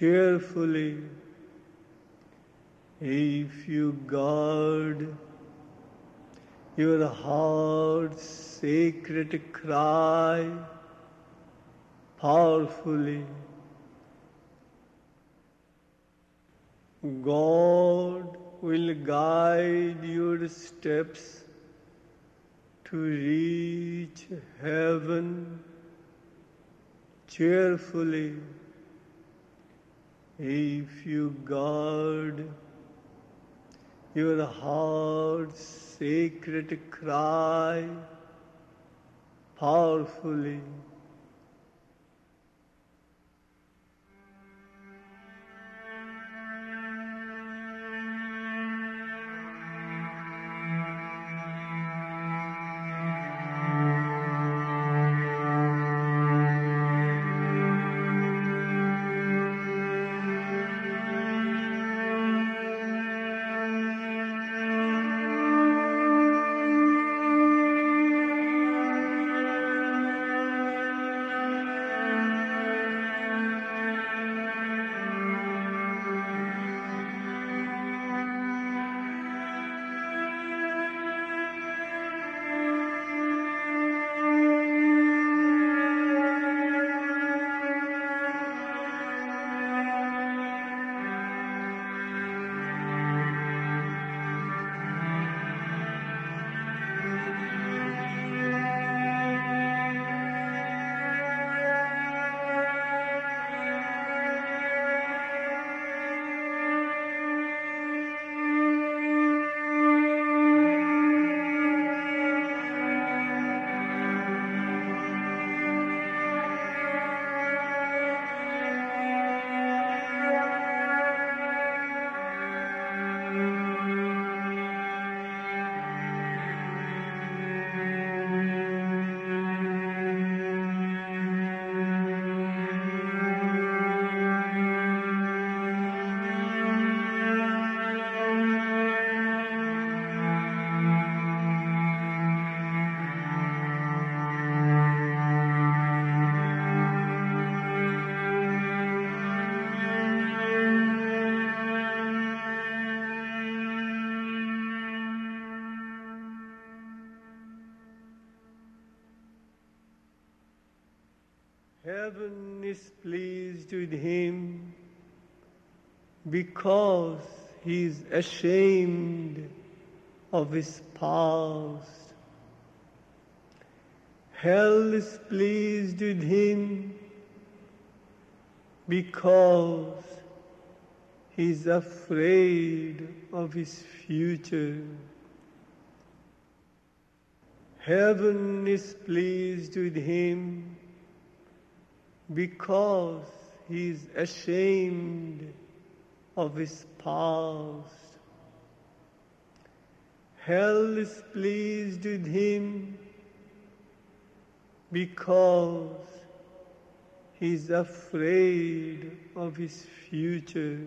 cheerfully. If you guard your heart's sacred cry powerfully, God will guide your steps to reach heaven cheerfully if you guard your heart's sacred cry powerfully. Because he is ashamed of his past. Hell is pleased with him because he is afraid of his future. Heaven is pleased with him because he is ashamed of his past. Hell is pleased with him because he is afraid of his future.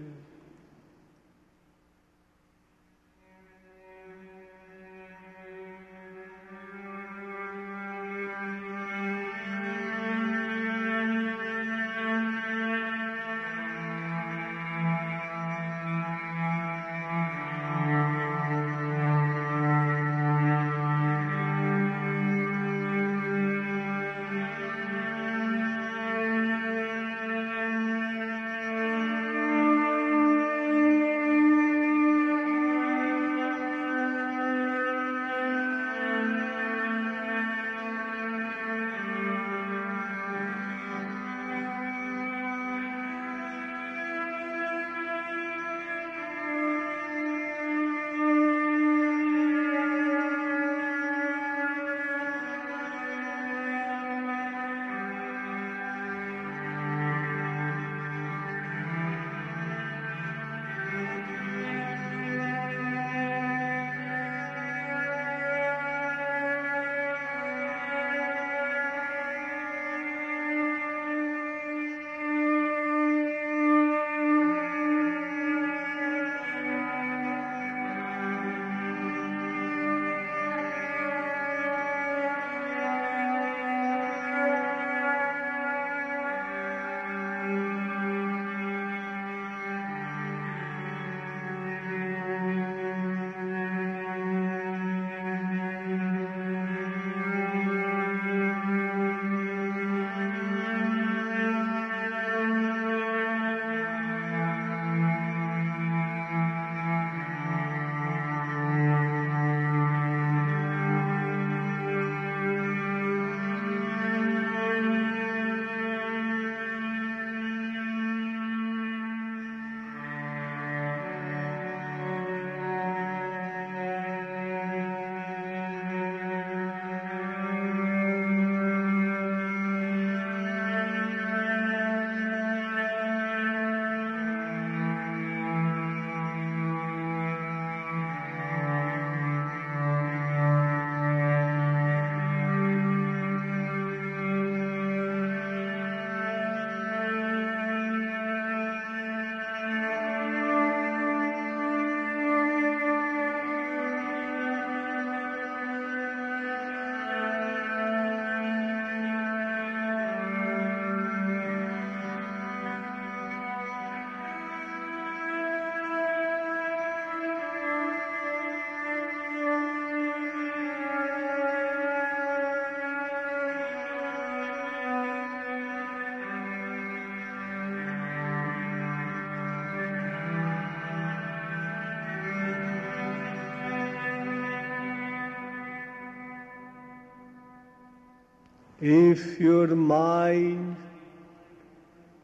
If your mind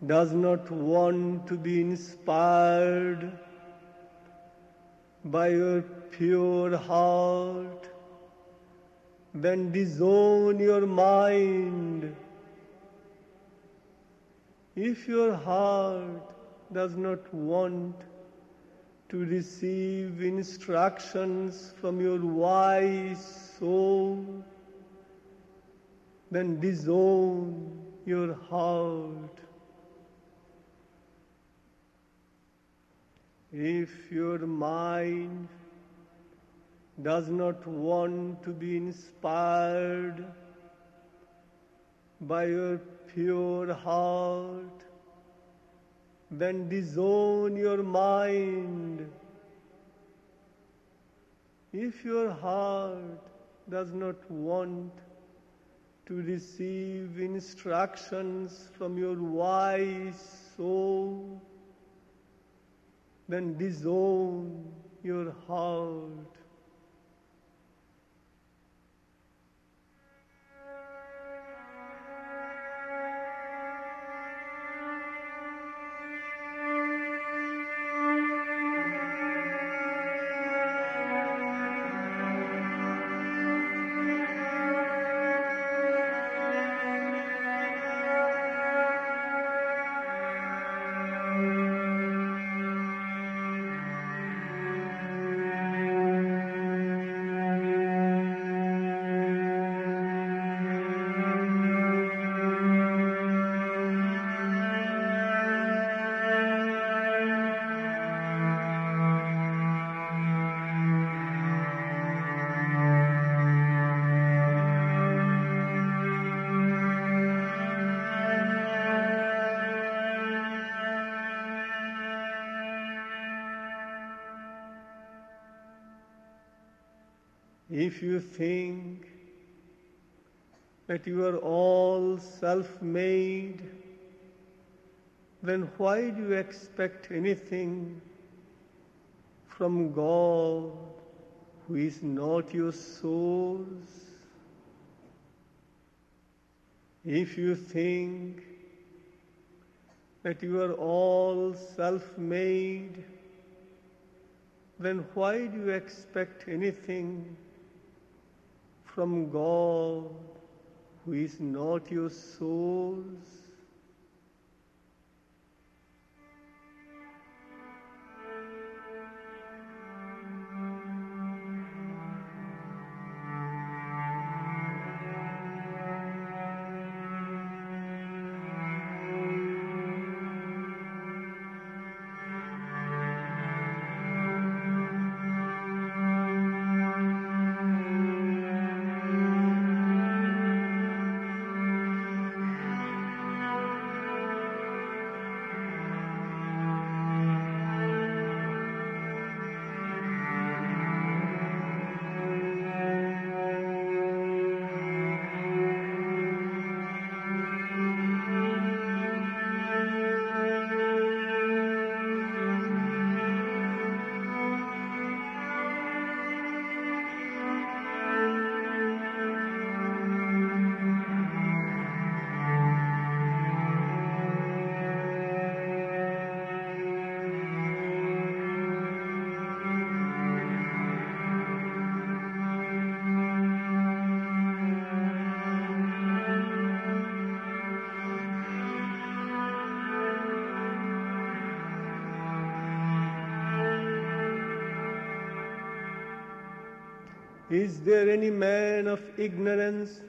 does not want to be inspired by your pure heart, then disown your mind. If your heart does not want to receive instructions from your wise soul, then disown your heart. If your mind does not want to be inspired by your pure heart, then disown your mind. If your heart does not want to receive instructions from your wise soul, then disown your heart. If you think that you are all self made, then why do you expect anything from God who is not your source? If you think that you are all self made, then why do you expect anything from God who is not your source? Is there any man of ignorance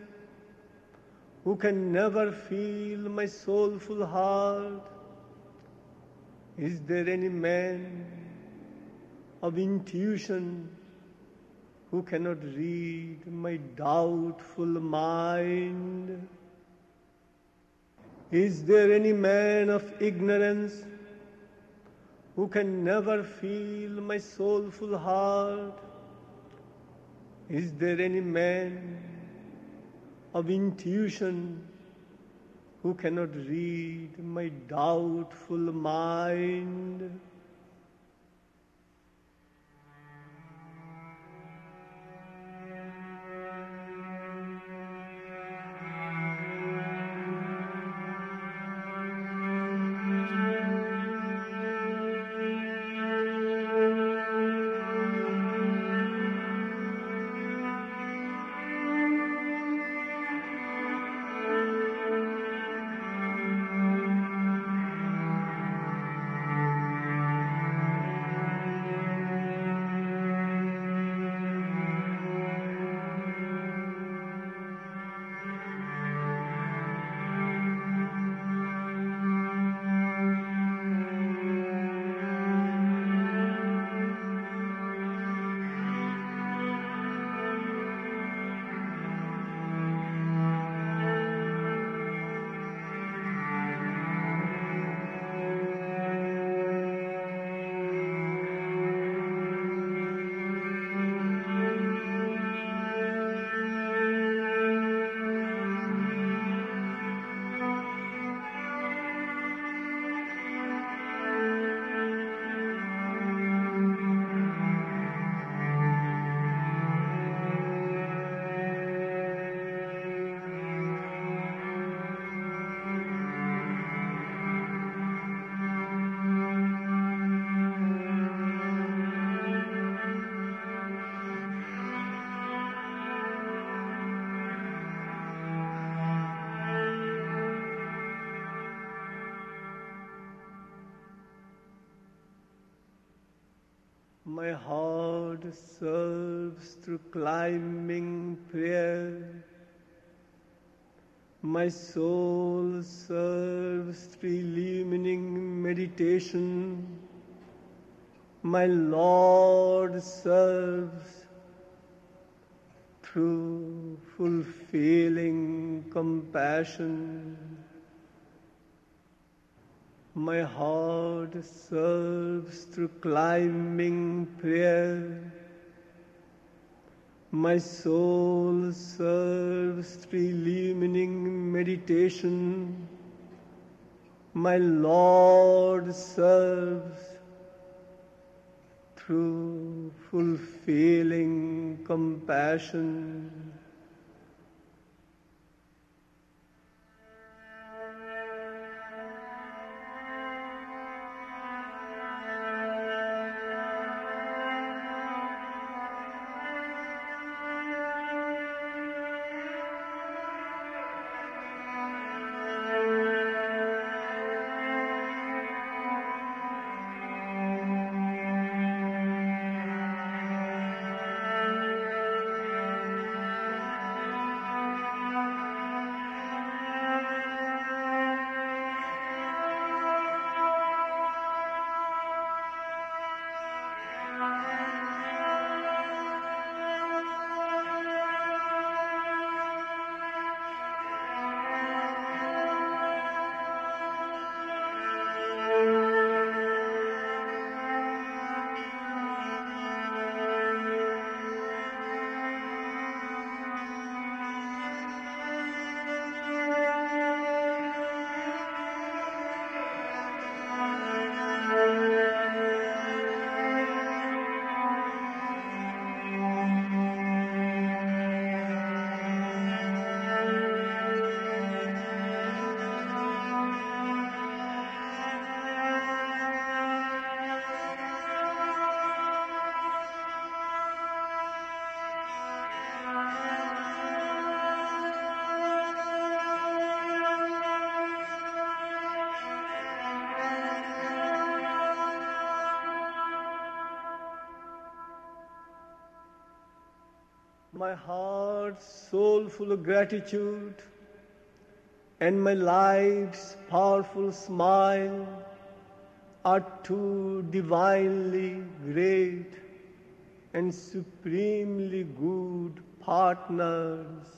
who can never feel my soulful heart? Is there any man of intuition who cannot read my doubtful mind? Is there any man of ignorance who can never feel my soulful heart? Is there any man of intuition who cannot read my doubtful mind? My heart serves through climbing prayer. My soul serves through illumining meditation. My Lord serves through fulfilling compassion. My heart serves through climbing prayer. My soul serves through illumining meditation. My Lord serves through fulfilling compassion. My heart soul full of gratitude and my life's powerful smile are two divinely great and supremely good partners.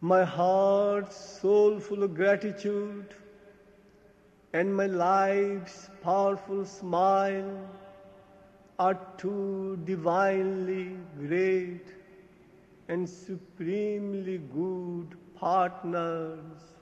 My heart's soulful of gratitude and my life's powerful smile are two divinely great and supremely good partners.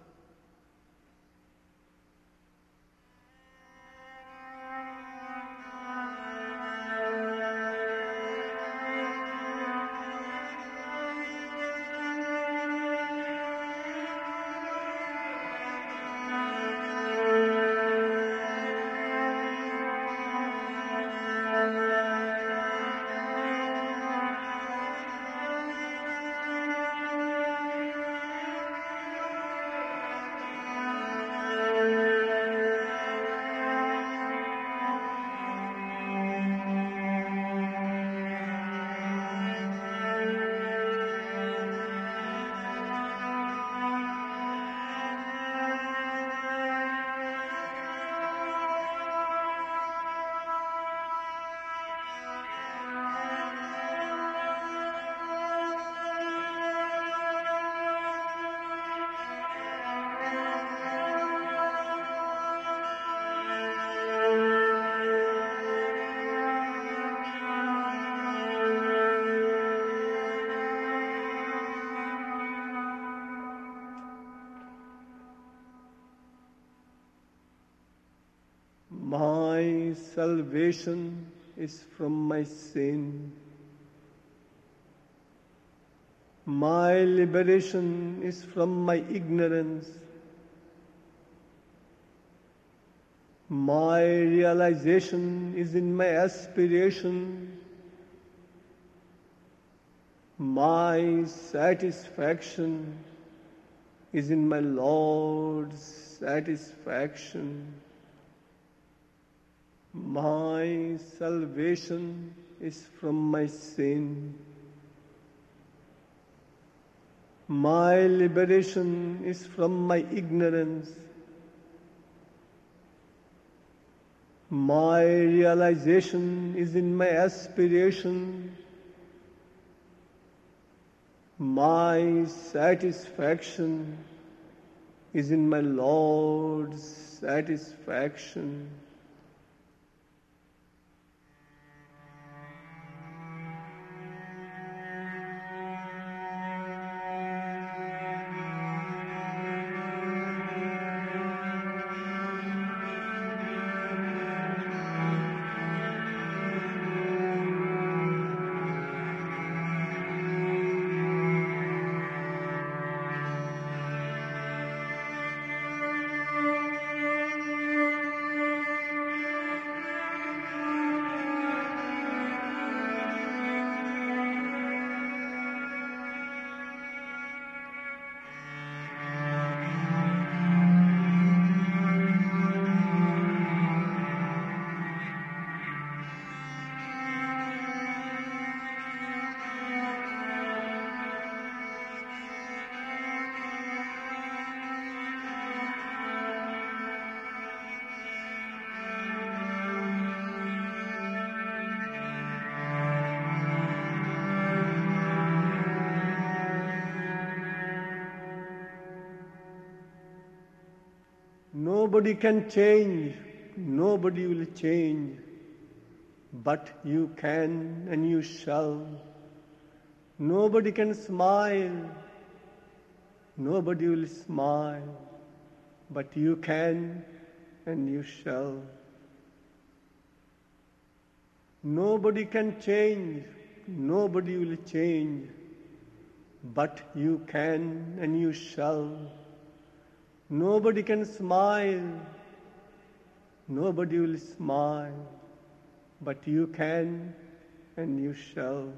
Salvation is from my sin. My liberation is from my ignorance. My realization is in my aspiration. My satisfaction is in my Lord's satisfaction. My salvation is from my sin. My liberation is from my ignorance. My realization is in my aspiration. My satisfaction is in my Lord's satisfaction. Nobody can change, nobody will change, but you can and you shall. Nobody can smile, nobody will smile, but you can and you shall. Nobody can change, nobody will change, but you can and you shall. Nobody can smile, nobody will smile, but you can and you shall.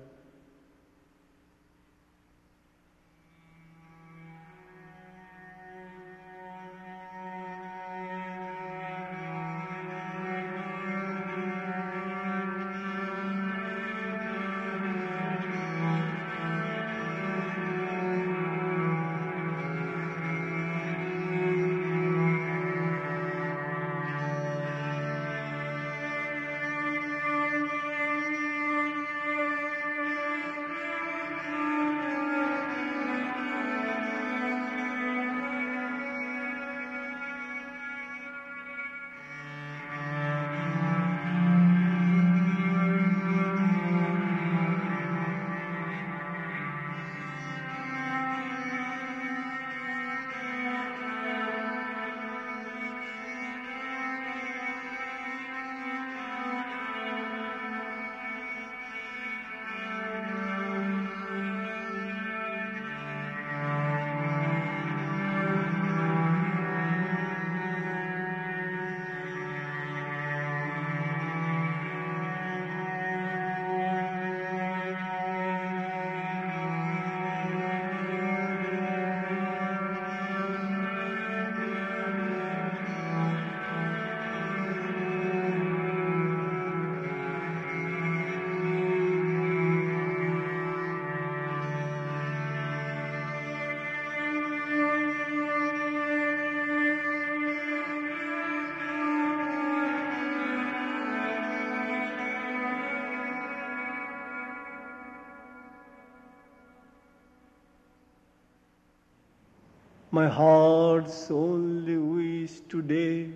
My heart's only wish today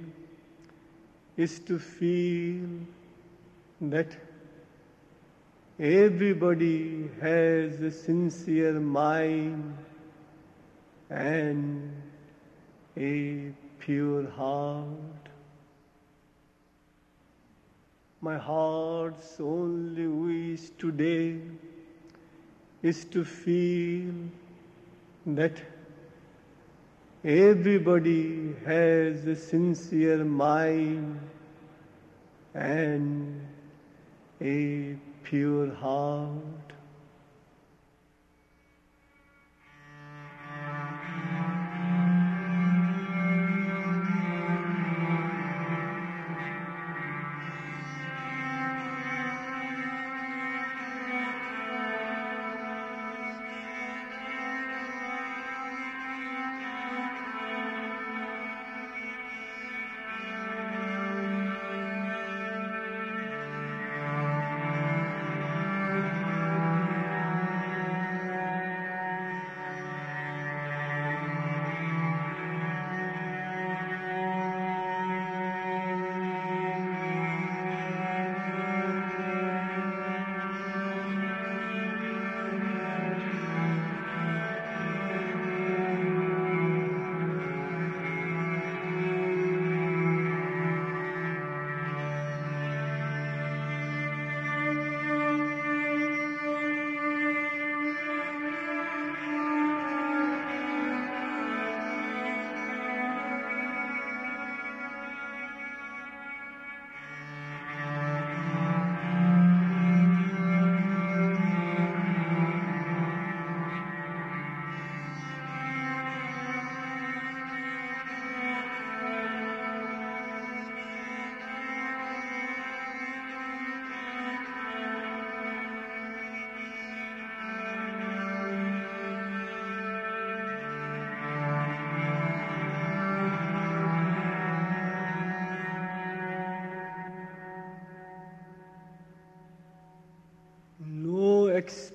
is to feel that everybody has a sincere mind and a pure heart. My heart's only wish today is to feel that everybody has a sincere mind and a pure heart.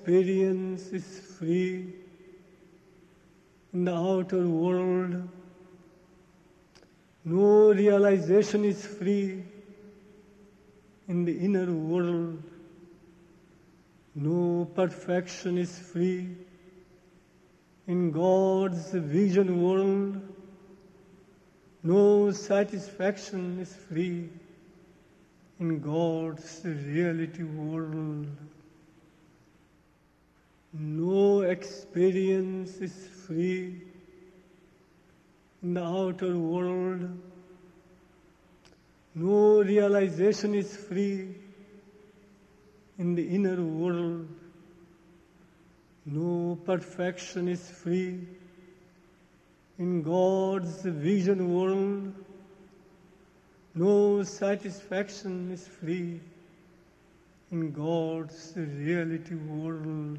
Experience is free in the outer world. No realization is free in the inner world. No perfection is free in God's vision world. No satisfaction is free in God's reality world. No experience is free in the outer world. No realization is free in the inner world. No perfection is free in God's vision world. No satisfaction is free in God's reality world.